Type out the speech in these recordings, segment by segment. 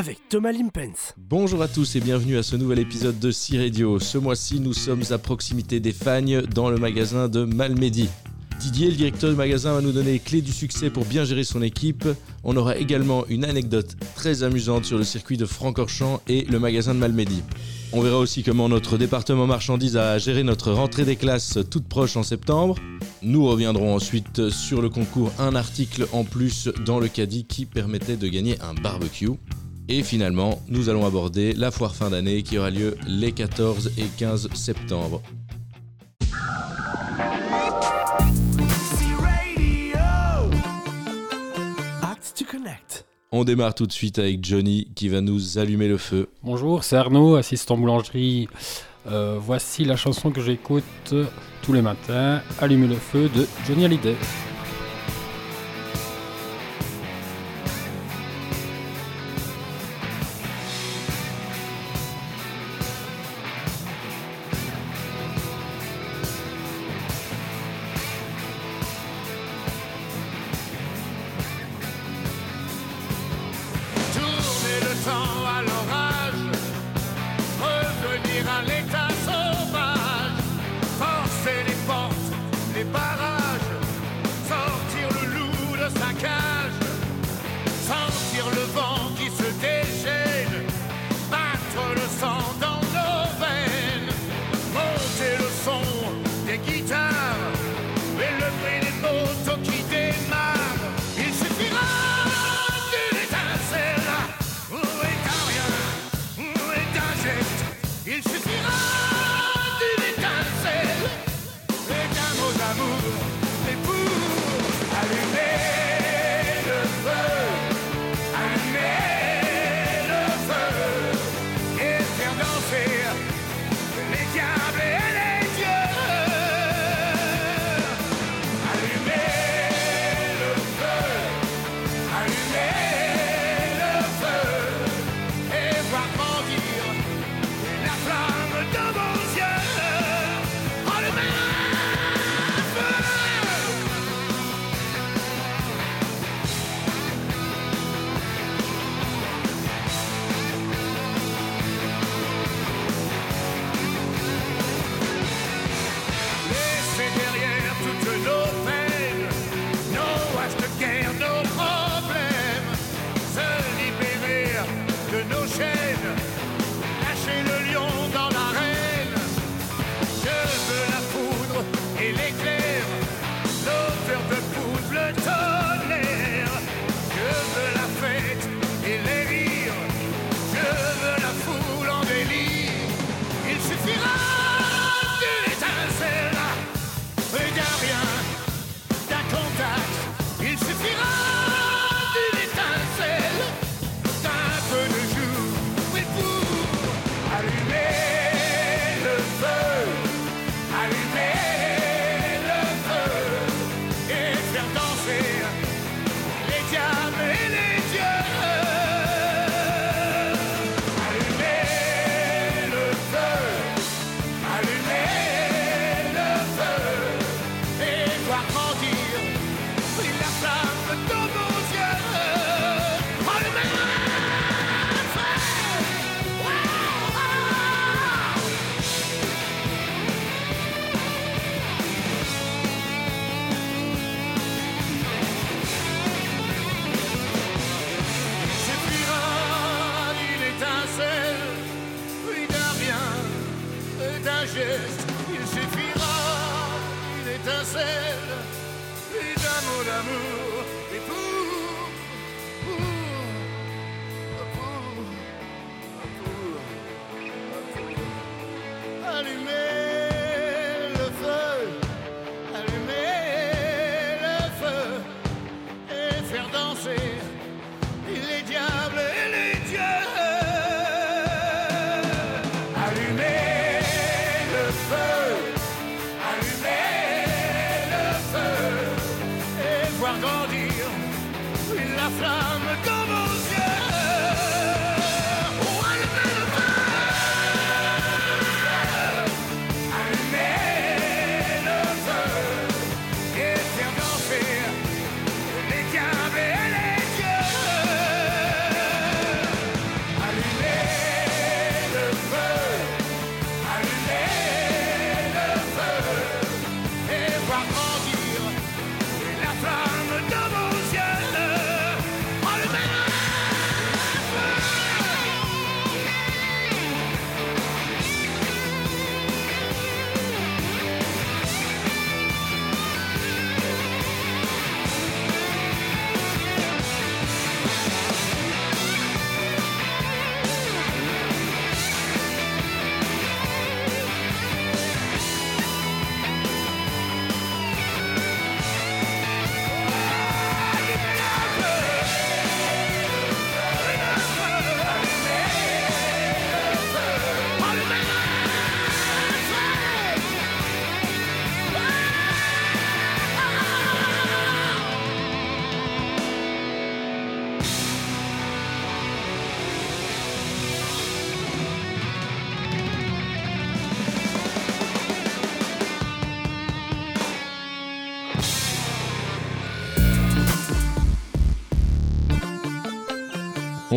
avec Thomas Limpens. Bonjour à tous et bienvenue à ce nouvel épisode de C-Radio. Ce mois-ci, nous sommes à proximité des Fagnes dans le magasin de Malmedy. Didier, le directeur du magasin, va nous donner les clés du succès pour bien gérer son équipe. On aura également une anecdote très amusante sur le circuit de Francorchamps et le magasin de Malmedy. On verra aussi comment notre département marchandises a géré notre rentrée des classes toute proche en septembre. Nous reviendrons ensuite sur le concours Un article en plus dans le caddie qui permettait de gagner un barbecue. Et finalement, nous allons aborder la foire fin d'année qui aura lieu les 14 et 15 septembre. On démarre tout de suite avec Johnny qui va nous allumer le feu. Bonjour, c'est Arnaud, assistant boulangerie. Euh, voici la chanson que j'écoute tous les matins, Allumer le feu de Johnny Hallyday. grandir. Pris la place de d'amour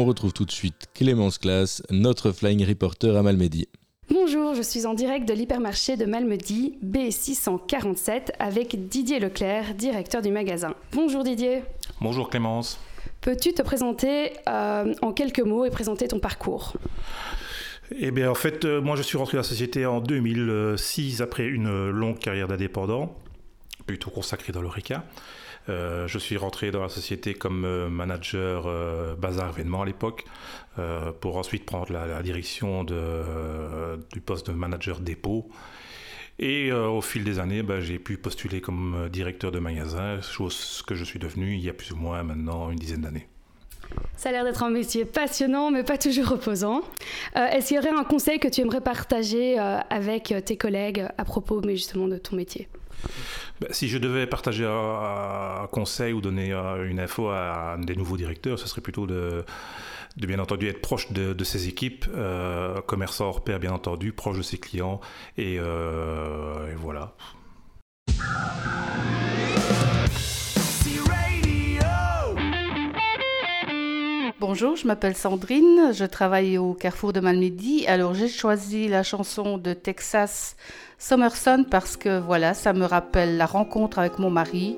On retrouve tout de suite Clémence Classe, notre flying reporter à Malmedy. Bonjour, je suis en direct de l'hypermarché de Malmedy, B647, avec Didier Leclerc, directeur du magasin. Bonjour Didier. Bonjour Clémence. Peux-tu te présenter euh, en quelques mots et présenter ton parcours? Eh bien, en fait, euh, moi, je suis rentré dans la société en 2006 après une longue carrière d'indépendant, plutôt consacrée dans l'ORECA. Euh, je suis rentré dans la société comme euh, manager euh, bazar événement à l'époque, pour ensuite prendre la, direction du poste de manager dépôt. Et au fil des années, bah, j'ai pu postuler comme directeur de magasin, chose que je suis devenu il y a plus ou moins maintenant une dizaine d'années. Ça a l'air d'être un métier passionnant, mais pas toujours reposant. Est-ce qu'il y aurait un conseil que tu aimerais partager avec tes collègues à propos mais justement de ton métier? Bah, si je devais partager un, conseil ou donner une info à, des nouveaux directeurs, ce serait plutôt de, bien entendu être proche de, ses équipes, euh, commerçant hors pair bien entendu, proche de ses clients, et, euh, et voilà. Bonjour, je m'appelle Sandrine, je travaille au Carrefour de Malmedy. Alors j'ai choisi la chanson de Texas Summerson parce que voilà, ça me rappelle la rencontre avec mon mari.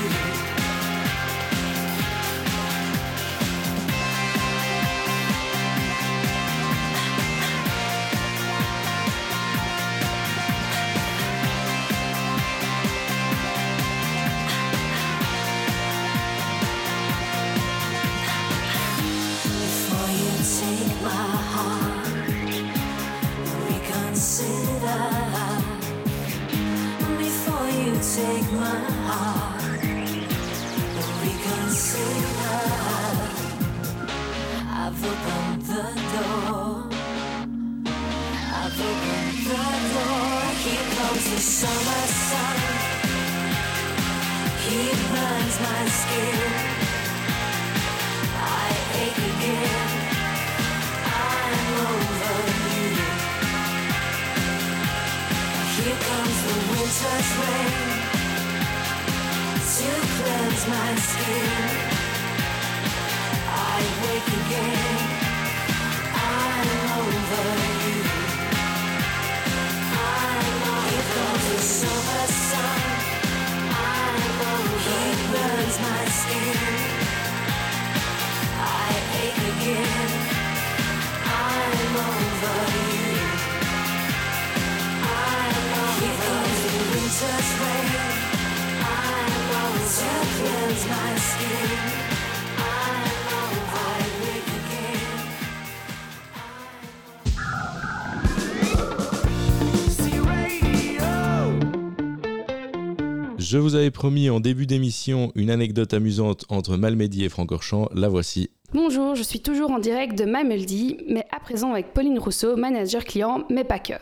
Je vous avais promis en début d'émission une anecdote amusante entre Malmedy et Francorchamps, la voici, Bonjour, je suis toujours en direct de Malmedy, mais à présent avec Pauline Rousseau, manager client, mais pas que.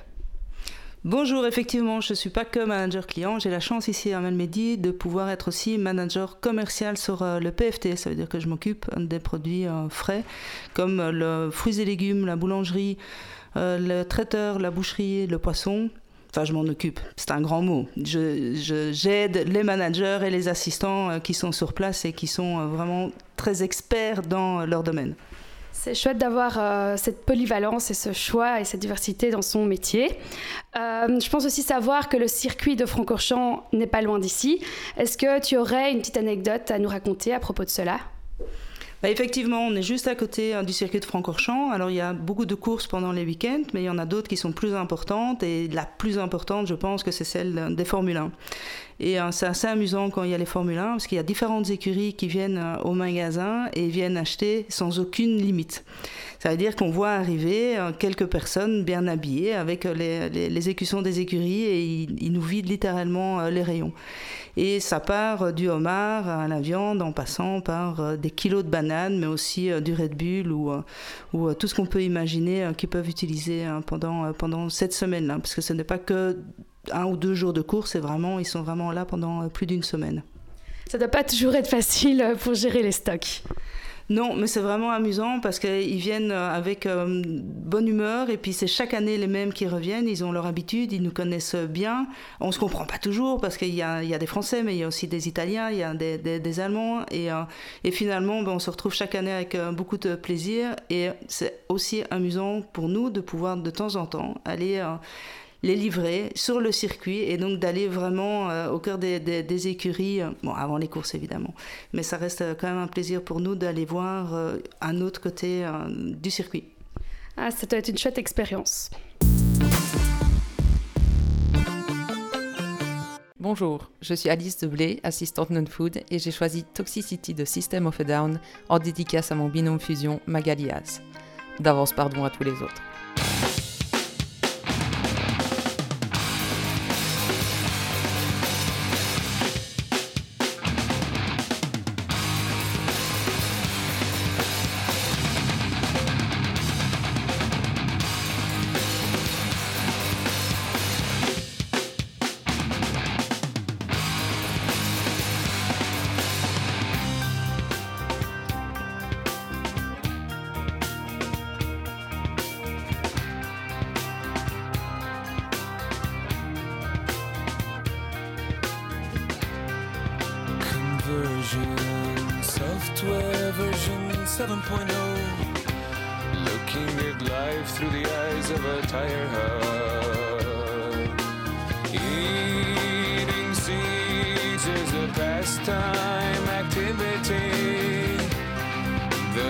Bonjour, effectivement, je ne suis pas que manager client. J'ai la chance ici à Malmedy de pouvoir être aussi manager commercial sur euh, le PFT. Ça veut dire que je m'occupe des produits euh, frais comme euh, le fruits et légumes, la boulangerie, le traiteur, la boucherie, le poisson. Enfin, je m'en occupe. C'est un grand mot. Je, j'aide les managers et les assistants euh, qui sont sur place et qui sont euh, vraiment très experts dans leur domaine. C'est chouette d'avoir euh, cette polyvalence et ce choix et cette diversité dans son métier. je pense aussi savoir que le circuit de Francorchamps n'est pas loin d'ici. Est-ce que tu aurais une petite anecdote à nous raconter à propos de cela? Bah, effectivement, on est juste à côté hein, du circuit de Francorchamps. Alors il y a beaucoup de courses pendant les week-ends, mais il y en a d'autres qui sont plus importantes. Et la plus importante, je pense que c'est celle des Formule 1. Et euh, c'est assez amusant quand il y a les Formule 1, parce qu'il y a différentes écuries qui viennent euh, au magasin et viennent acheter sans aucune limite. Ça veut dire qu'on voit arriver euh, quelques personnes bien habillées avec les, les, écussons des écuries et ils nous vident littéralement les rayons. Et ça part euh, du homard à la viande en passant par euh, des kilos de bananes, mais aussi euh, du Red Bull ou, ou tout ce qu'on peut imaginer qu'ils peuvent utiliser hein, pendant, pendant cette semaine-là. Parce que ce n'est pas que un ou deux jours de course, c'est vraiment, ils sont vraiment là pendant plus d'une semaine. Ça ne doit pas toujours être facile pour gérer les stocks. Non, mais c'est vraiment amusant parce qu'ils viennent euh, avec euh, bonne humeur et puis c'est chaque année les mêmes qui reviennent. Ils ont leur habitude, ils nous connaissent bien. On se comprend pas toujours parce qu'il y, a, des Français, mais il y a aussi des Italiens, il y a des, Allemands et, euh, et finalement ben, on se retrouve chaque année avec beaucoup de plaisir et c'est aussi amusant pour nous de pouvoir de temps en temps aller les livrer sur le circuit et donc d'aller vraiment euh, au cœur des, écuries, euh, bon, avant les courses évidemment, mais ça reste quand même un plaisir pour nous d'aller voir euh, un autre côté du circuit. Ah, ça doit être une chouette expérience. Bonjour, je suis Alice Deblé, assistante non-food, et j'ai choisi Toxicity de System of a Down en dédicace à mon binôme fusion Magalias. D'avance pardon à tous les autres.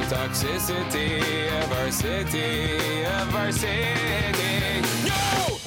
toxicity of our city, of our city. No!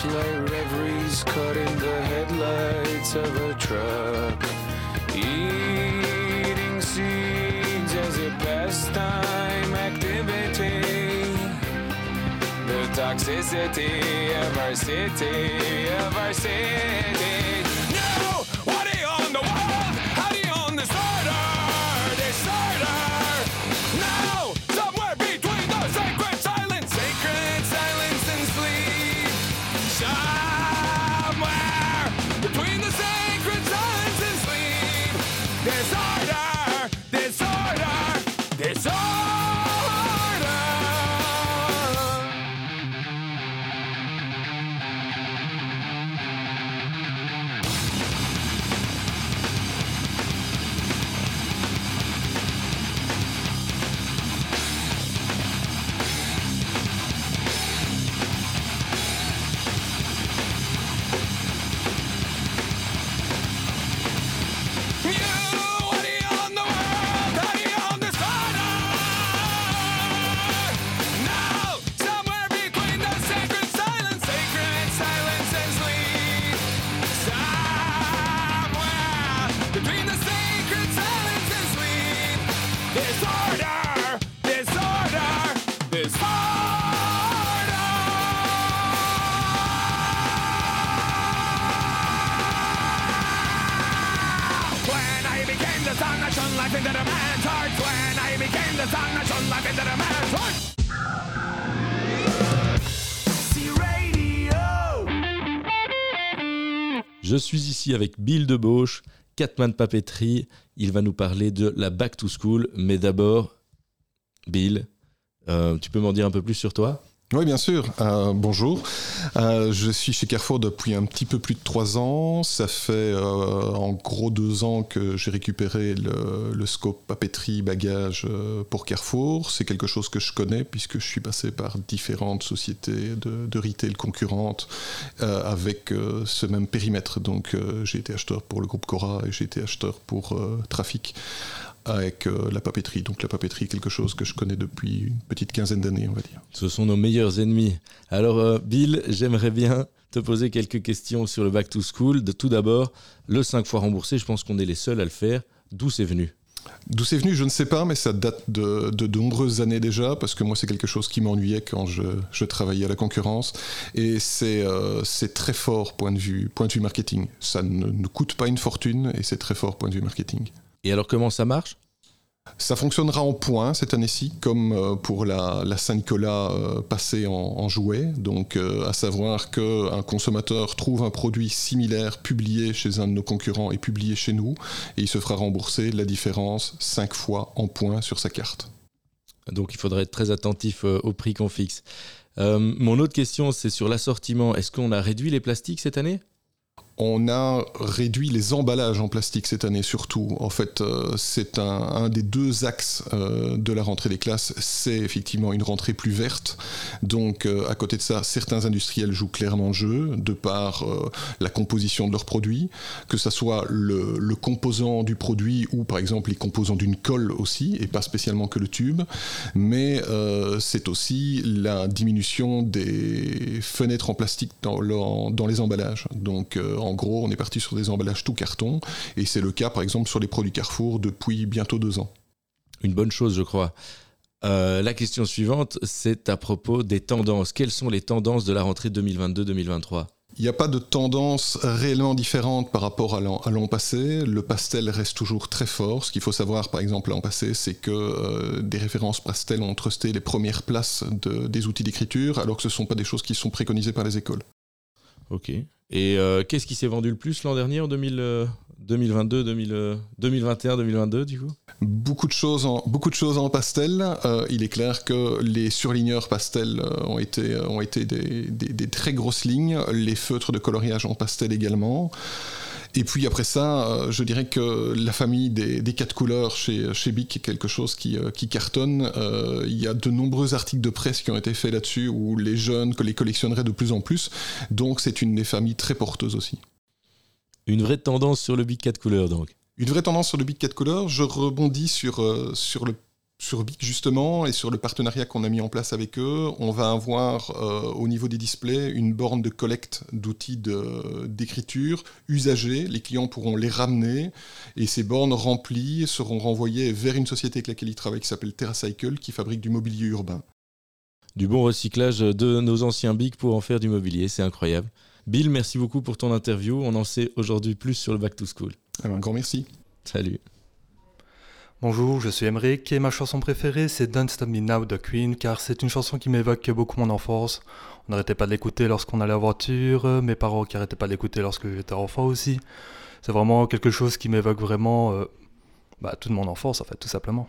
Flashlight reveries caught in the headlights of a truck. Eating seeds as a pastime activity. The toxicity of our city, of our city. Avec Bill Debauche, Catman Papeterie. Il va nous parler de la Back to School. Mais d'abord, Bill, euh, tu peux m'en dire un peu plus sur toi? Oui, bien sûr. Euh, bonjour. Euh, je suis chez Carrefour depuis un petit peu plus de trois ans. Ça fait euh, en gros deux ans que j'ai récupéré le, le scope papeterie bagage euh, pour Carrefour. C'est quelque chose que je connais puisque je suis passé par différentes sociétés de, de retail concurrentes euh, avec euh, ce même périmètre. Donc j'ai été acheteur pour le groupe Cora et j'ai été acheteur pour Trafic avec euh, la papeterie. Donc la papeterie quelque chose que je connais depuis une petite quinzaine d'années, on va dire. Ce sont nos meilleurs ennemis. Alors, euh, Bill, j'aimerais bien te poser quelques questions sur le Back to School. De, tout d'abord, le 5 fois remboursé, je pense qu'on est les seuls à le faire. D'où c'est venu? D'où c'est venu, je ne sais pas, mais ça date de, de, de nombreuses années déjà, parce que moi c'est quelque chose qui m'ennuyait quand je, je, travaillais à la concurrence, et c'est euh, très fort point de, vue, point de vue marketing. Ça ne, ne coûte pas une fortune, et c'est très fort point de vue marketing. Et alors comment ça marche? Ça fonctionnera en points cette année-ci, comme euh, pour la, la Saint-Nicolas euh, passée en, en jouet. Donc, euh, à savoir qu'un consommateur trouve un produit similaire publié chez un de nos concurrents et publié chez nous, et il se fera rembourser la différence 5 fois en points sur sa carte. Donc, il faudrait être très attentif euh, au prix qu'on fixe. Mon autre question, c'est sur l'assortiment. Est-ce qu'on a réduit les plastiques cette année? On a réduit les emballages en plastique cette année surtout. En fait, euh, c'est un, des deux axes euh, de la rentrée des classes. C'est effectivement une rentrée plus verte. Donc, euh, à côté de ça, certains industriels jouent clairement le jeu de par la composition de leurs produits, que ce soit le, composant du produit ou par exemple les composants d'une colle aussi, et pas spécialement que le tube. Mais c'est aussi la diminution des fenêtres en plastique dans, le, dans les emballages. Donc, en gros, on est parti sur des emballages tout carton, et c'est le cas, par exemple, sur les produits Carrefour depuis bientôt deux ans. Une bonne chose, je crois. Euh, la question suivante, c'est à propos des tendances. Quelles sont les tendances de la rentrée 2022-2023 il n'y a pas de tendance réellement différente par rapport à l'an passé. Le pastel reste toujours très fort. Ce qu'il faut savoir, par exemple, l'an passé, c'est que euh, des références pastel ont trusté les premières places de, des outils d'écriture, alors que ce ne sont pas des choses qui sont préconisées par les écoles. Ok. Et euh, qu'est-ce qui s'est vendu le plus l'an dernier, en 2000, euh, 2022, 2000, 2021, 2022, du coup? Beaucoup de, choses en, beaucoup de choses en pastel. Euh, il est clair que les surligneurs pastel ont été, ont été des, des, très grosses lignes, les feutres de coloriage en pastel également. Et puis après ça, euh, je dirais que la famille des, des quatre couleurs chez, chez Bic est quelque chose qui, euh, qui cartonne. Euh, il y a de nombreux articles de presse qui ont été faits là-dessus où les jeunes les collectionneraient de plus en plus. Donc c'est une des familles très porteuses aussi. Une vraie tendance sur le Bic 4 couleurs donc Une vraie tendance sur le Bic 4 couleurs. Je rebondis sur, euh, sur le sur BIC justement et sur le partenariat qu'on a mis en place avec eux, on va avoir euh, au niveau des displays une borne de collecte d'outils d'écriture usagés. Les clients pourront les ramener et ces bornes remplies seront renvoyées vers une société avec laquelle ils travaillent qui s'appelle TerraCycle qui fabrique du mobilier urbain. Du bon recyclage de nos anciens BIC pour en faire du mobilier, c'est incroyable. Bill, merci beaucoup pour ton interview. On en sait aujourd'hui plus sur le Back to School. Un grand merci. Salut. Bonjour, je suis Emeric et ma chanson préférée c'est Don't Stop Me Now de Queen car c'est une chanson qui m'évoque beaucoup mon enfance. On n'arrêtait pas de l'écouter lorsqu'on allait en voiture, mes parents qui n'arrêtaient pas de l'écouter lorsque j'étais enfant aussi. C'est vraiment quelque chose qui m'évoque vraiment euh, bah, toute mon enfance en fait, tout simplement.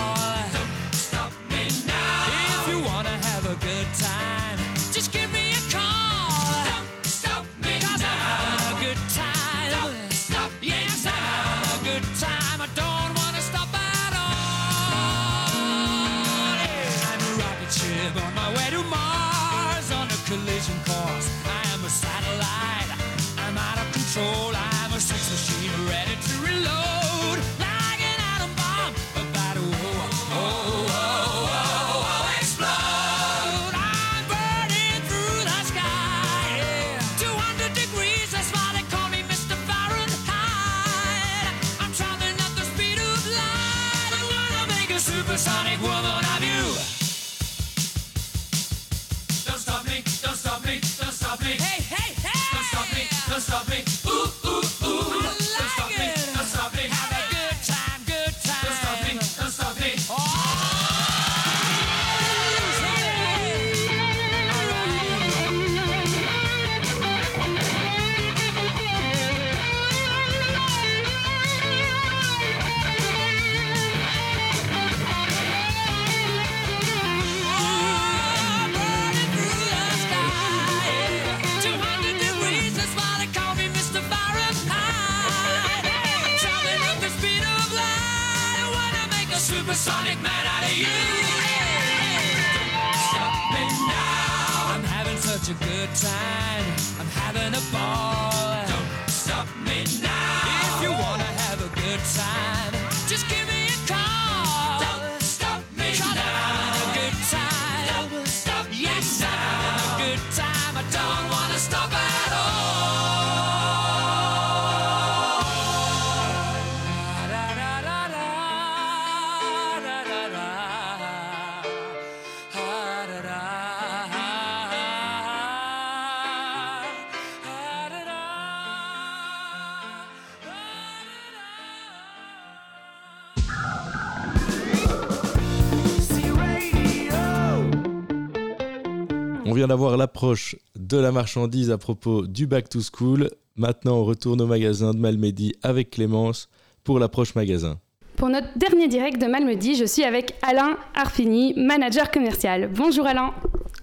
D'avoir l'approche de la marchandise à propos du Back to School. Maintenant, on retourne au magasin de Malmedy avec Clémence pour l'approche magasin. Pour notre dernier direct de Malmedy, je suis avec Alain Arfini, manager commercial. Bonjour Alain.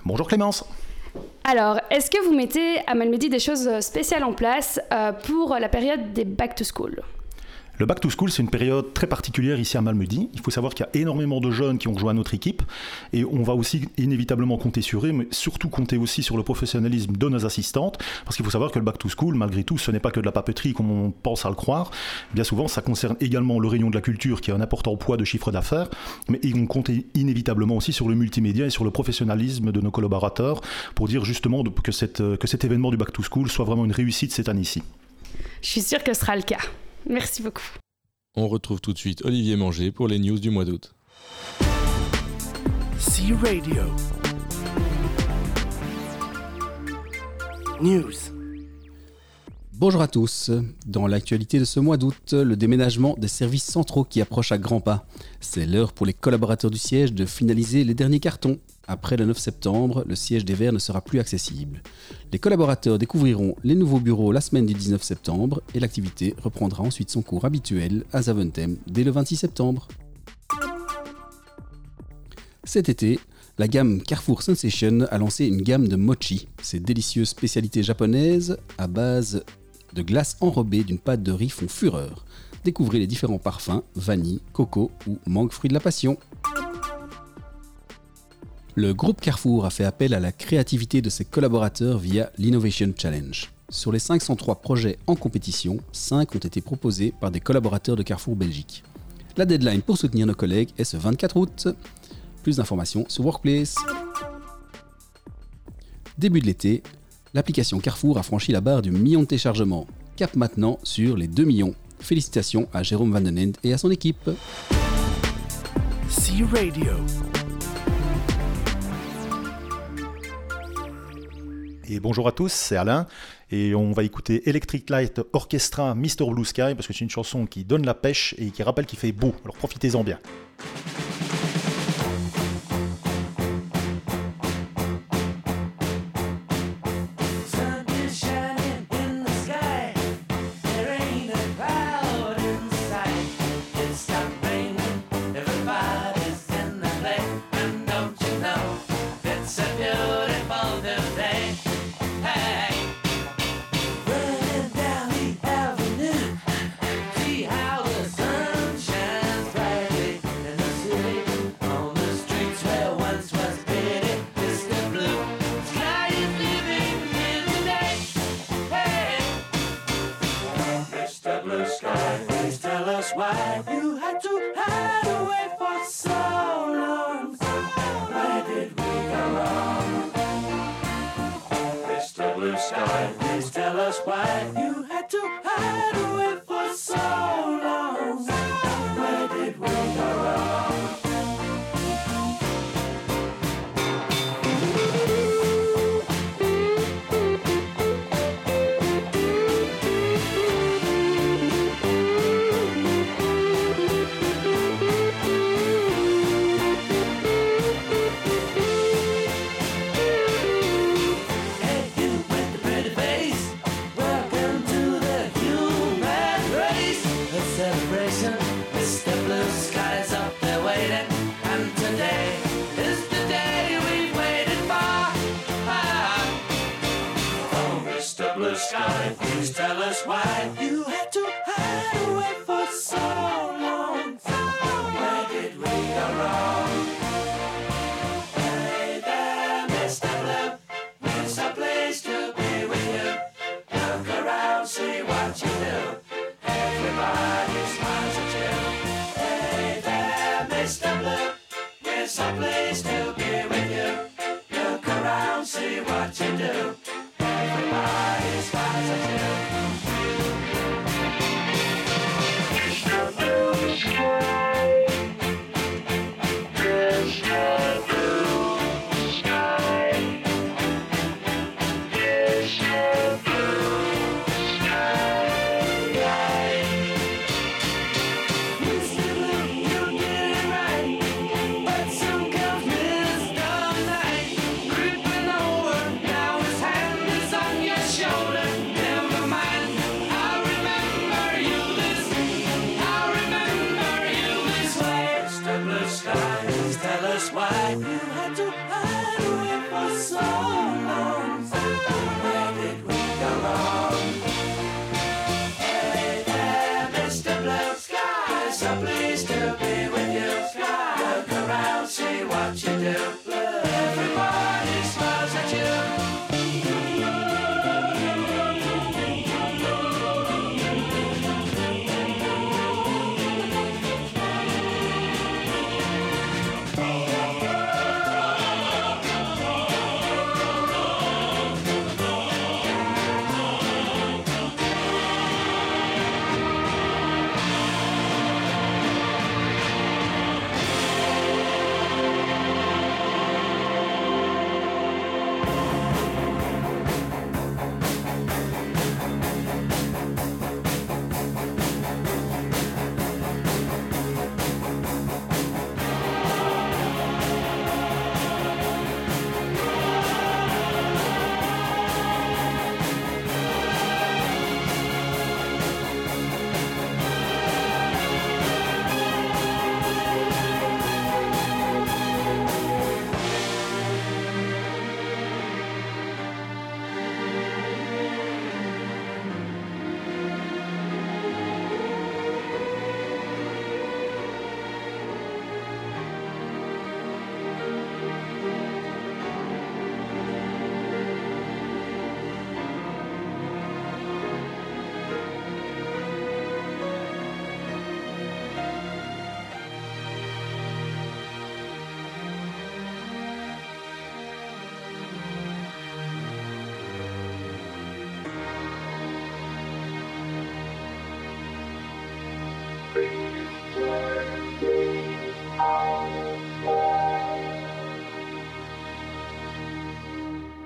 Bonjour Clémence. Alors, est-ce que vous mettez à Malmedy des choses spéciales en place euh, pour la période des back to school? Le Back to School, c'est une période très particulière ici à Malmedy. Il faut savoir qu'il y a énormément de jeunes qui ont rejoint notre équipe et on va aussi inévitablement compter sur eux, mais surtout compter aussi sur le professionnalisme de nos assistantes parce qu'il faut savoir que le Back to School, malgré tout, ce n'est pas que de la papeterie comme on pense à le croire. Bien souvent, ça concerne également le rayon de la culture qui a un important poids de chiffre d'affaires, mais on compte inévitablement aussi sur le multimédia et sur le professionnalisme de nos collaborateurs pour dire justement que cet événement du Back to School soit vraiment une réussite cette année-ci. Je suis sûre que ce sera le cas. Merci beaucoup. On retrouve tout de suite Olivier Manger pour les news du mois d'août. C Radio. News. Bonjour à tous. Dans l'actualité de ce mois d'août, le déménagement des services centraux qui approche à grands pas. C'est l'heure pour les collaborateurs du siège de finaliser les derniers cartons. Après le 9 septembre, le siège des Verts ne sera plus accessible. Les collaborateurs découvriront les nouveaux bureaux la semaine du 19 septembre et l'activité reprendra ensuite son cours habituel à Zaventem dès le 26 septembre. Cet été, la gamme Carrefour Sensation a lancé une gamme de mochi, ces délicieuses spécialités japonaises à base de glace enrobée d'une pâte de riz font fureur. Découvrez les différents parfums vanille, coco ou mangue fruit de la passion. Le groupe Carrefour a fait appel à la créativité de ses collaborateurs via l'Innovation Challenge. Sur les 503 projets en compétition, 5 ont été proposés par des collaborateurs de Carrefour Belgique. La deadline pour soutenir nos collègues est ce 24 août. Plus d'informations sur Workplace. Début de l'été, l'application Carrefour a franchi la barre du million de téléchargements. Cap maintenant sur les 2 millions. Félicitations à Jérôme Van den End et à son équipe. C Radio. Et bonjour à tous, c'est Alain. Et on va écouter Electric Light Orchestra Mr. Blue Sky parce que c'est une chanson qui donne la pêche et qui rappelle qu'il fait beau. Alors profitez-en bien. Please tell us why you had to hide away for so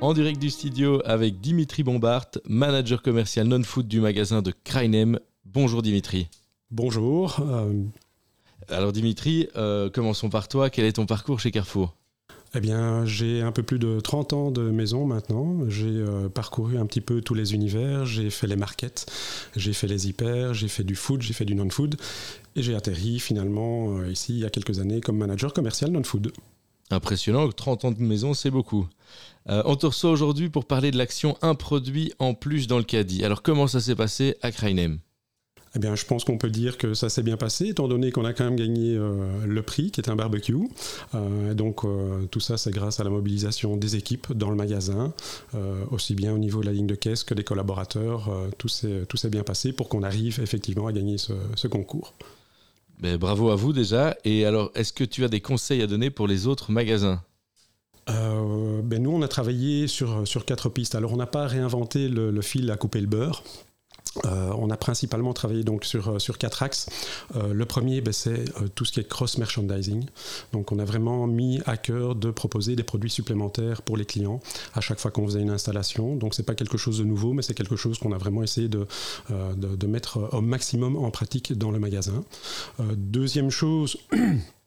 En direct du studio avec Dimitri Bombard, manager commercial non-food du magasin de Krainem. Bonjour Dimitri. Bonjour. euh, Alors Dimitri, euh, commençons par toi. Quel est ton parcours chez Carrefour? Eh bien, j'ai un peu plus de 30 ans de maison maintenant. J'ai euh, parcouru un petit peu tous les univers. J'ai fait les markets, j'ai fait les hyper, j'ai fait du food, j'ai fait du non-food. Et j'ai atterri finalement ici il y a quelques années comme manager commercial non-food. Impressionnant, 30 ans de maison, c'est beaucoup. Euh, on te reçoit aujourd'hui pour parler de l'action Un produit en plus dans le caddie. Alors comment ça s'est passé à Krainem Eh bien, je pense qu'on peut dire que ça s'est bien passé, étant donné qu'on a quand même gagné euh, le prix, qui est un barbecue. Euh, donc, tout ça, c'est grâce à la mobilisation des équipes dans le magasin, aussi bien au niveau de la ligne de caisse que des collaborateurs. Tout s'est bien passé pour qu'on arrive effectivement à gagner ce concours. Ben, Bravo à vous déjà. Et alors, est-ce que tu as des conseils à donner pour les autres magasins? Euh, ben nous, on a travaillé sur, quatre pistes. Alors, on n'a pas réinventé le fil à couper le beurre. Euh, on a principalement travaillé donc sur, euh, quatre axes. Euh, le premier, ben, c'est tout ce qui est cross-merchandising. Donc on a vraiment mis à cœur de proposer des produits supplémentaires pour les clients à chaque fois qu'on faisait une installation. Donc c'est pas quelque chose de nouveau, mais c'est quelque chose qu'on a vraiment essayé de, mettre au maximum en pratique dans le magasin. Deuxième chose,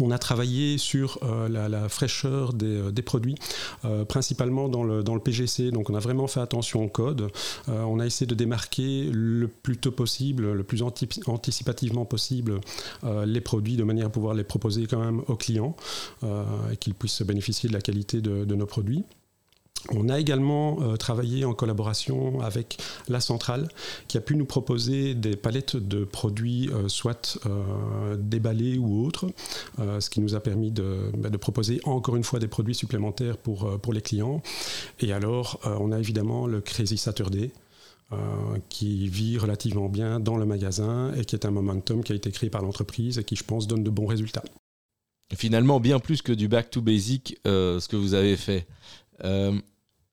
On a travaillé sur euh, la, fraîcheur des, euh, produits, euh, principalement dans le, dans PGC. Donc on a vraiment fait attention au code. On a essayé de démarquer le plus tôt possible, le plus anti anticipativement possible les produits de manière à pouvoir les proposer quand même aux clients et qu'ils puissent bénéficier de la qualité de nos produits. On a également euh, travaillé en collaboration avec la centrale qui a pu nous proposer des palettes de produits euh, soit euh, déballés ou autres, ce qui nous a permis de, bah, de, proposer encore une fois des produits supplémentaires pour, les clients. Et alors, on a évidemment le Crazy Saturday. Qui vit relativement bien dans le magasin et qui est un momentum qui a été créé par l'entreprise et qui, je pense, donne de bons résultats. Finalement, bien plus que du back to basic, ce que vous avez fait. Euh,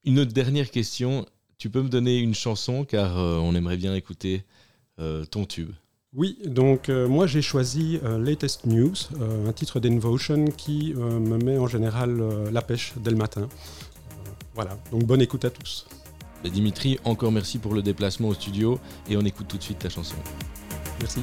une autre dernière question. Tu peux me donner une chanson car euh, on aimerait bien écouter euh, ton tube. Oui, donc moi j'ai choisi Latest News, un titre d'Invotion qui me met en général la pêche dès le matin. voilà, donc bonne écoute à tous. Et Dimitri, encore merci pour le déplacement au studio et on écoute tout de suite ta chanson. Merci.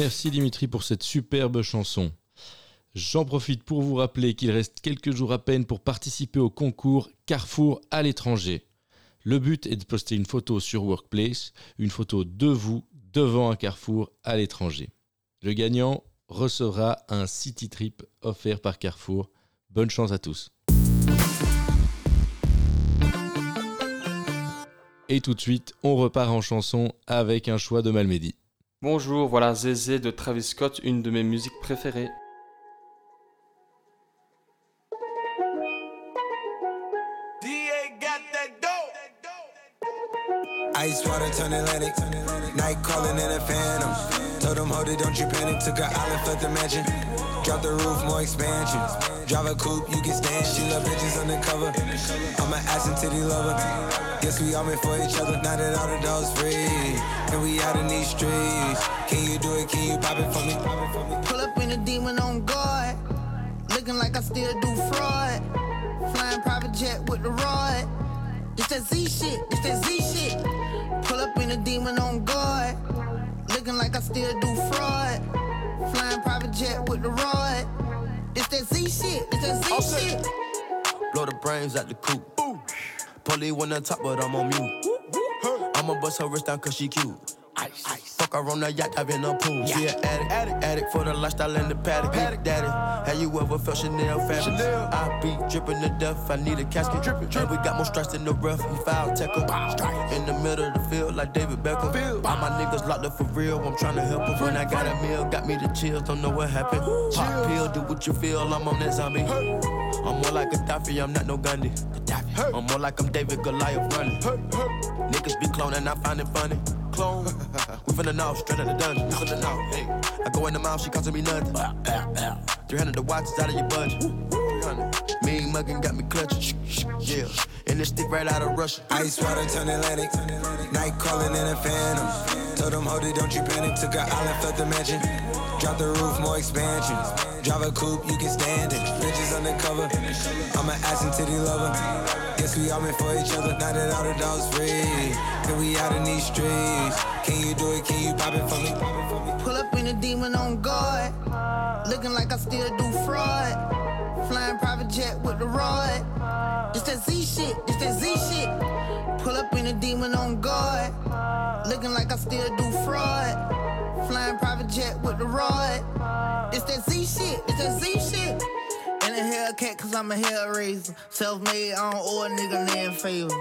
Merci Dimitri pour cette superbe chanson. J'en profite pour vous rappeler qu'il reste quelques jours à peine pour participer au concours Carrefour à l'étranger. Le but est de poster une photo sur Workplace, une photo de vous devant un carrefour à l'étranger. Le gagnant recevra un City Trip offert par Carrefour. Bonne chance à tous. Et tout de suite, on repart en chanson avec un choix de Malmedy. Bonjour, voilà Zézé de Travis Scott, une de mes musiques préférées. Ice water turn Atlantic. Night calling in a phantom. Told them, hold it, don't you panic. Took her island, fled the mansion. Drop the roof, more expansion. Drive a coupe, you can stand. She love bitches undercover. I'm an ass and titty lover. Guess we all meant for each other. Now that all the dogs free. And we out in these streets. Can you do it? Can you pop it for me? Pull up in a demon on guard. Looking like I still do fraud. Flying private jet with the rod. It's that Z shit, it's that Z shit. Pull up in a demon on guard. Looking like I still do fraud. Flying private jet with the rod. It's that Z shit, it's that Z shit. Blow the brains out the coop. Polly one on top, but I'm on mute. I'ma bust her wrist down cause she cute. Fuck her on the yacht, I've been a pool. She an addict, addict, addict for the lifestyle and the paddock. Big daddy, have you ever felt Chanel fabric? I be dripping to death, I need a casket. Drippin', drippin'. And we got more strikes than the rough, we foul tackle. In the middle of the field like David Beckham. All my niggas locked up for real, I'm trying to help them. When I got a meal, got me the chills, don't know what happened. Pop pill, do what you feel, I'm on that zombie. I'm more like a Gaddafi, I'm not no Gundy. I'm more like I'm David Goliath running. Niggas be cloning, I find it funny. Clone. we finna know, straight out the dungeon. We finna know. Hey. I go in the mouth, she costing me nothing. 300 the watch is out of your budget. 300. Mean muggin' got me clutching. Yeah. And this stick right out of Russia. Ice water turn Atlantic. Night calling in a phantom. Told them, hold it, don't you panic. Took her island, fled the mansion. Drop the roof, more expansion. Drive a coupe, you can stand it. Bitches undercover. I'm an ass and titty lover. Guess we all meant for each other. Now that all the dogs free. And we out in these streets. Can you do it? Can you pop it for me? Pull up in a demon on guard. Looking like I still do fraud. Flying private jet with the rod. It's that Z shit, it's that Z shit. Pull up in a demon on guard. Looking like I still do fraud. Flying private jet with the rod. It's that Z shit, it's that Z shit. In a Hellcat, cause I'm a hellraiser. Self made, I don't owe a nigga land favor.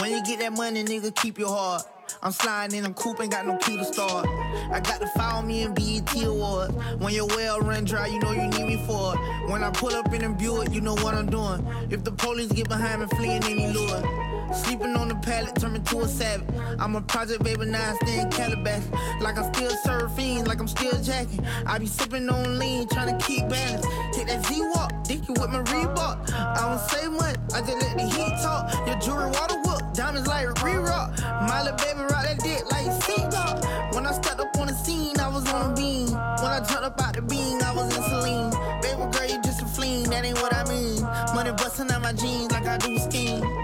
When you get that money, nigga, keep your heart. I'm sliding in a coupe, ain't got no key to start. I got to follow me in BET Awards. When your well run dry, you know you need me for it. When I pull up in a Buick, you know what I'm doing. If the police get behind me, fleeing any lure. Sleeping on the pallet, turn me to a savage. I'm a project baby, now I stay in Calabash. Like I'm still surfing, like I'm still jacking. I be sipping on lean, trying to keep balance. Take that Z-Walk, dick you with my Reebok. I don't say much, I just let the heat talk. Your jewelry water whoop, diamonds like re-rock. My little baby rock that dick like seatbelt. When I stepped up on the scene, I was on a beam. When I jumped up out the beam, I was in saline. Baby girl, you just a fleen, that ain't what I mean. Money busting out my jeans like I do skiing.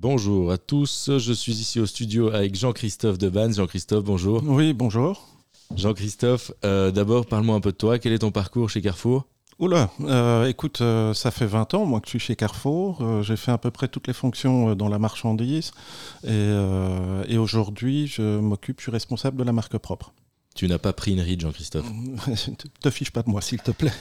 Bonjour à tous, je suis ici au studio avec Jean-Christophe Debanne. Jean-Christophe, bonjour. Oui, bonjour. Jean-Christophe, euh, d'abord parle-moi un peu de toi. Quel est ton parcours chez Carrefour? Oula, euh, écoute, euh, ça fait 20 ans moi que je suis chez Carrefour. Euh, j'ai fait à peu près toutes les fonctions dans la marchandise. Et, et aujourd'hui, je m'occupe, je suis responsable de la marque propre. Tu n'as pas pris une ride, Jean-Christophe? te, te fiche pas de moi, s'il te plaît.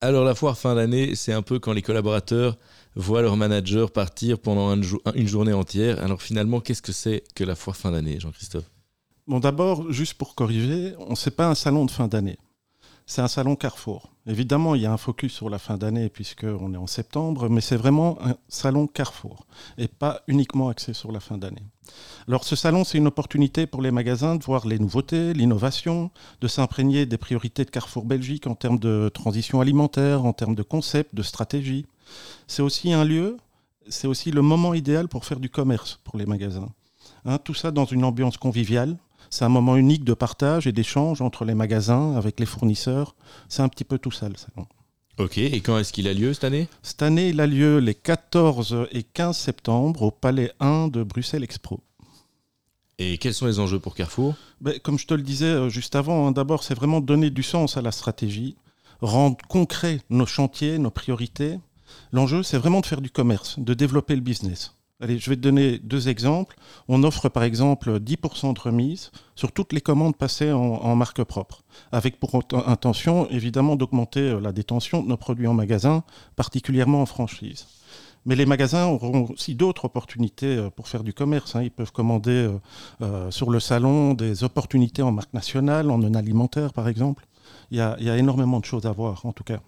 Alors la foire fin d'année, c'est un peu quand les collaborateurs voient leur manager partir pendant une journée entière. Alors finalement, qu'est-ce que c'est que la foire fin d'année, Jean-Christophe? Bon, d'abord, juste pour corriger, on c'est pas un salon de fin d'année. c'est un salon Carrefour. Évidemment, il y a un focus sur la fin d'année puisqu'on est en septembre, mais c'est vraiment un salon Carrefour et pas uniquement axé sur la fin d'année. Alors ce salon, c'est une opportunité pour les magasins de voir les nouveautés, l'innovation, de s'imprégner des priorités de Carrefour Belgique en termes de transition alimentaire, en termes de concept, de stratégie. C'est aussi un lieu, c'est aussi le moment idéal pour faire du commerce pour les magasins. Hein, tout ça dans une ambiance conviviale, c'est un moment unique de partage et d'échange entre les magasins, avec les fournisseurs. C'est un petit peu tout ça le salon. Ok, et quand est-ce qu'il a lieu cette année? Cette année, il a lieu les 14 et 15 septembre au Palais 1 de Bruxelles Expro. Et quels sont les enjeux pour Carrefour? Ben, Comme je te le disais euh, juste avant, hein, d'abord, c'est vraiment donner du sens à la stratégie, rendre concret nos chantiers, nos priorités. L'enjeu, c'est vraiment de faire du commerce, de développer le business. Allez, je vais te donner deux exemples. On offre par exemple 10% de remise sur toutes les commandes passées en, marque propre, avec pour intention évidemment d'augmenter euh, la détention de nos produits en magasin, particulièrement en franchise. Mais les magasins auront aussi d'autres opportunités euh, pour faire du commerce. hein. Ils peuvent commander euh, sur le salon des opportunités en marque nationale, en non alimentaire par exemple. Il y a énormément de choses à voir en tout cas.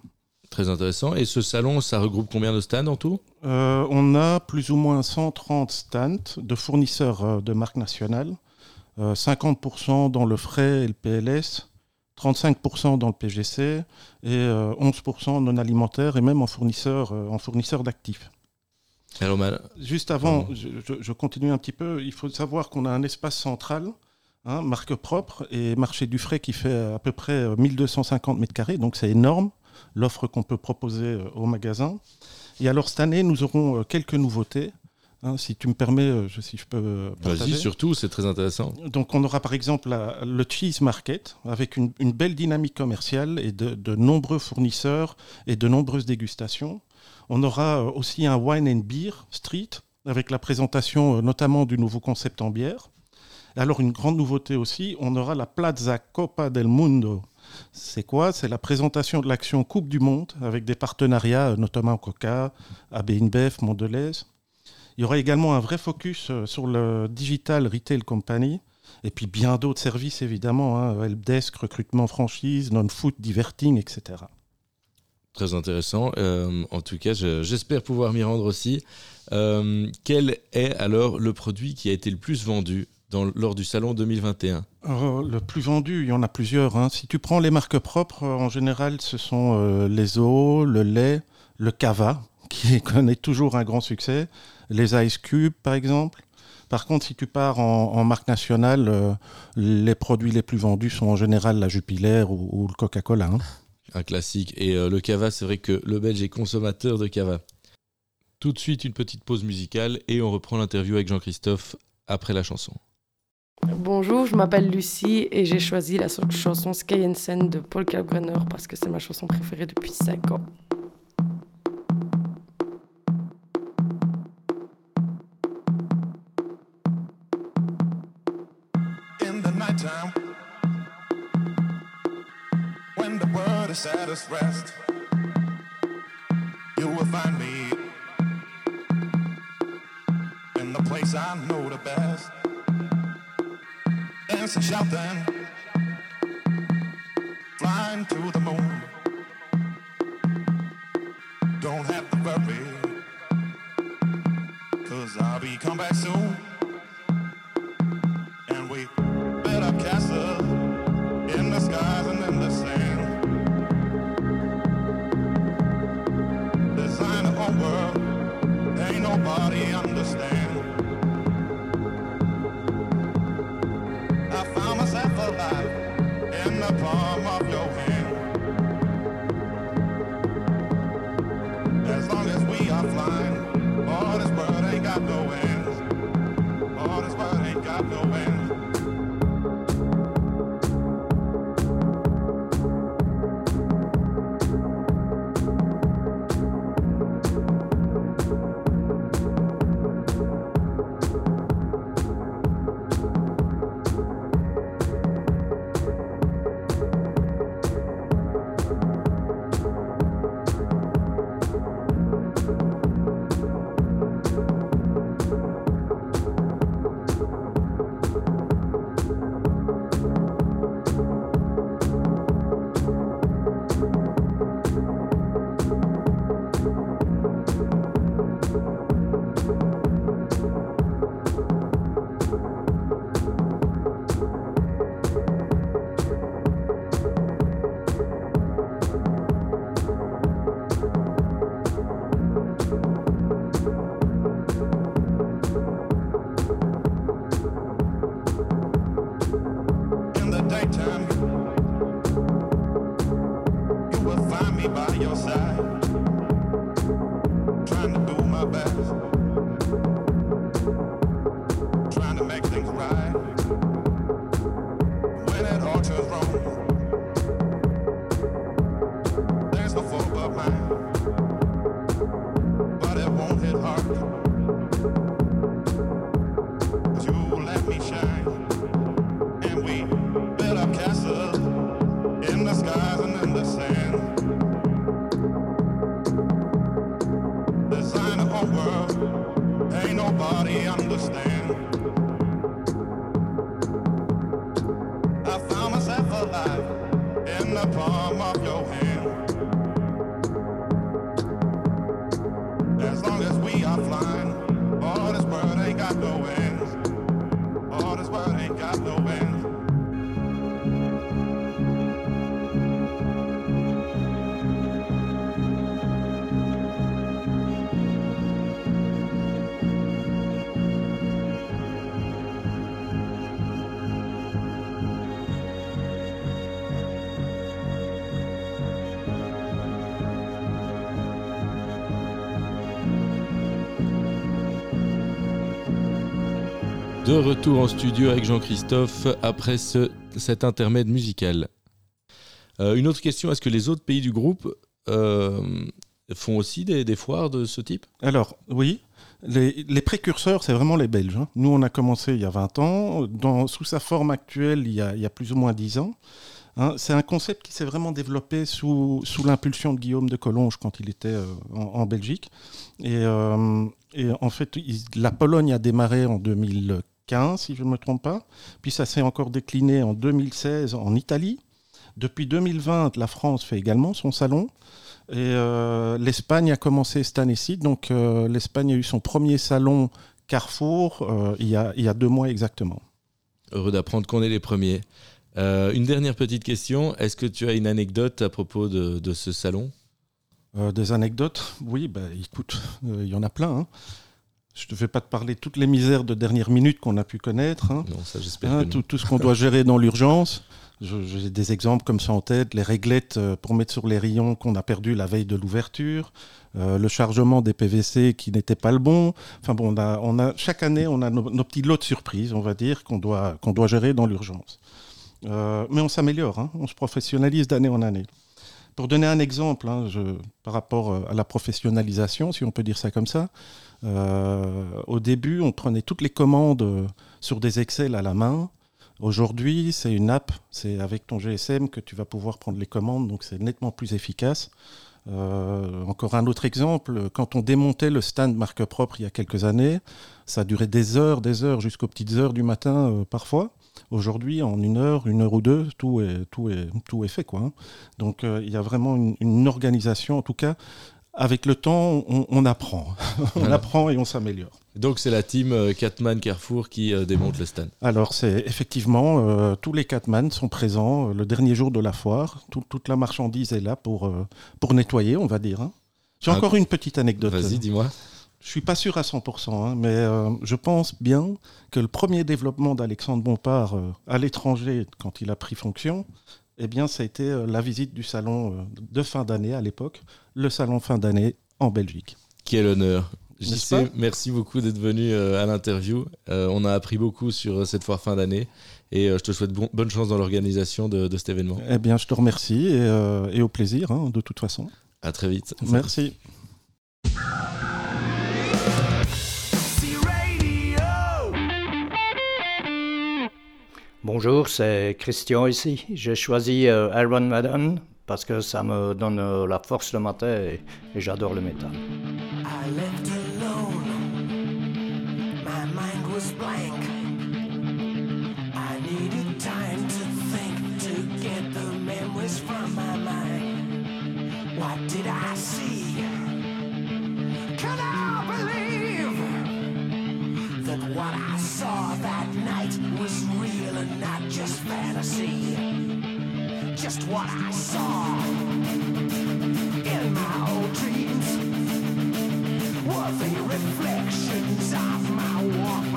Très intéressant. Et ce salon, ça regroupe combien de stands en tout? Euh, on a plus ou moins 130 stands de fournisseurs euh, de marques nationales, euh, 50% dans le frais et le PLS, 35% dans le PGC et euh, 11% non alimentaire et même en fournisseur, euh, en fournisseur d'actifs. Alors, mal- Juste avant, je, continue un petit peu. Il faut savoir qu'on a un espace central, hein, marque propre, et marché du frais qui fait à peu près euh, 1250 mètres carrés, donc c'est énorme l'offre qu'on peut proposer euh, au magasin. Et alors cette année, nous aurons euh, quelques nouveautés. hein, si tu me permets, euh, je, si je peux. Vas-y, surtout, c'est très intéressant. Donc on aura par exemple la- le Cheese Market avec une, une belle dynamique commerciale et de, de nombreux fournisseurs et de nombreuses dégustations. On aura aussi un Wine and Beer Street avec la présentation notamment du nouveau concept en bière. Alors une grande nouveauté aussi, on aura la Plaza Copa del Mundo. C'est quoi? C'est la présentation de l'action Coupe du Monde avec des partenariats, euh, notamment Coca, AB InBev, Mondelez. Il y aura également un vrai focus euh, sur le Digital Retail Company et puis bien d'autres services évidemment, hein, helpdesk, recrutement franchise, non-food, diverting, etc. Très intéressant. Euh, en tout cas, je- j'espère pouvoir m'y rendre aussi. Quel est alors le produit qui a été le plus vendu? Dans- lors du salon 2021 Euh, le plus vendu, il y en a plusieurs. hein. Si tu prends les marques propres, euh, en général, ce sont euh, les eaux, le lait, le cava, qui connaît toujours un grand succès, les Ice Cube, par exemple. Par contre, si tu pars en, en marque nationale, euh, les produits les plus vendus sont en général la Jupiler ou, ou le Coca-Cola. hein. Un classique. Et euh, le cava, c'est vrai que le Belge est consommateur de cava. Tout de suite, une petite pause musicale et on reprend l'interview avec Jean-Christophe après la chanson. Bonjour, je m'appelle Lucie et j'ai choisi la so- chanson Sky and Sand de Paul Kalkbrenner parce que c'est ma chanson préférée depuis 5 ans. in the nighttime when the world is at its rest you will find me in the place i know the best dancing shouting. Flying to the moon. Don't have to worry cause i'll be come back soon retour en studio avec Jean-Christophe après ce- cet intermède musical. Euh, une autre question, est-ce que les autres pays du groupe euh, font aussi des, foires de ce type? Alors, oui. Les, précurseurs, c'est vraiment les Belges. hein. Nous, on a commencé il y a 20 ans. Sous sa forme actuelle, il y a, plus ou moins 10 ans. Hein, c'est un concept qui s'est vraiment développé sous, l'impulsion de Guillaume de Collonges quand il était euh, en, Belgique. Et, en fait, la Pologne a démarré en 2015, si je ne me trompe pas. Puis ça s'est encore décliné en 2016 en Italie. Depuis 2020, la France fait également son salon. Et euh, l'Espagne a commencé cette année-ci. Donc euh, l'Espagne a eu son premier salon Carrefour euh, il, y a, il y a deux mois exactement. Heureux d'apprendre qu'on est les premiers. Une dernière petite question, est-ce que tu as une anecdote à propos de, de ce salon? Des anecdotes? Oui, bah, écoute, il y en a plein. hein. Je ne vais pas te parler de toutes les misères de dernière minute qu'on a pu connaître. hein. Non, ça j'espère Hein, tout, tout ce qu'on doit gérer dans l'urgence. J'ai des exemples comme ça en tête. Les réglettes euh, pour mettre sur les rayons qu'on a perdu la veille de l'ouverture. euh, le chargement des PVC qui n'était pas le bon. Enfin bon, on a, on a, chaque année, on a nos, nos petits lots de surprises, on va dire, qu'on doit, qu'on doit gérer dans l'urgence. Euh, mais on s'améliore, hein, on se professionnalise d'année en année. Pour donner un exemple, je- par rapport à la professionnalisation, si on peut dire ça comme ça, au début, on prenait toutes les commandes euh, sur des Excel à la main. Aujourd'hui, c'est une app, c'est avec ton GSM que tu vas pouvoir prendre les commandes, donc c'est nettement plus efficace. Euh, encore un autre exemple, quand on démontait le stand marque propre il y a quelques années, ça durait des heures, des heures, jusqu'aux petites heures du matin euh, parfois. Aujourd'hui, en une heure, une heure ou deux, tout est, tout est, tout est fait. Quoi, hein. Donc euh, il y a vraiment une organisation, en tout cas, avec le temps, on, on apprend. on Voilà. apprend et on s'améliore. Donc c'est la team euh, Catman Carrefour qui euh, démonte le stand. Alors, c'est effectivement, euh, tous les Catman sont présents euh, le dernier jour de la foire. Tout- toute la marchandise est là pour, euh, pour nettoyer, on va dire. hein. J'ai Ah, encore une petite anecdote. Vas-y, dis-moi. Je suis pas sûr à 100%, hein, mais euh, je pense bien que le premier développement d'Alexandre Bompard euh, à l'étranger, quand il a pris fonction, eh bien, ça a été euh, la visite du salon euh, de fin d'année à l'époque, le salon fin d'année en Belgique. Quel honneur. JC, merci beaucoup d'être venu euh, à l'interview. Euh, on a appris beaucoup sur euh, cette foire fin d'année et je te souhaite bon- bonne chance dans l'organisation de, de cet événement. Eh bien, je te remercie et, euh, et au plaisir, hein, de toute façon. À très vite. Merci. Bonjour, c'est Christian ici. J'ai choisi Iron Maiden parce que ça me donne euh, la force le matin et, j'adore le métal. I left alone. My mind was blank. I needed time to think to get the memories from my mind. What did I see? Can I believe that what I saw that night was real and not just fantasy? What I saw in my old dreams were the reflections of my Walkman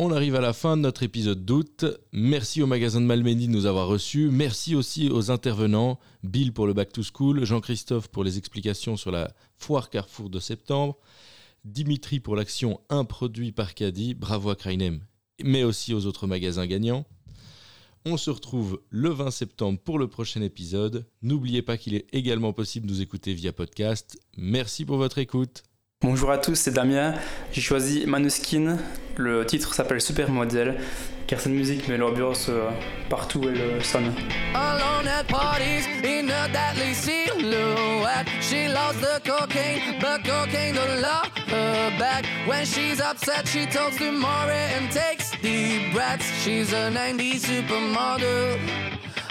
On arrive à la fin de notre épisode d'août. Merci au magasin de Malmedy de nous avoir reçus. Merci aussi aux intervenants, Bill pour le Back to School, Jean-Christophe pour les explications sur la foire Carrefour de septembre, Dimitri pour l'action Un produit par caddie, bravo à Krainem, mais aussi aux autres magasins gagnants. On se retrouve le 20 septembre pour le prochain épisode. N'oubliez pas qu'il est également possible de nous écouter via podcast. Merci pour votre écoute. Bonjour à tous, c'est Damien. J'ai choisi Manuskin. Le titre s'appelle Supermodel car cette musique met l'ambiance euh, partout où elle euh, sonne. Alone at parties in a deadly silhouette. She loves the cocaine, but cocaine don't love her back. When she's upset, she talks to Maury and takes deep breaths. She's a 90s supermodel.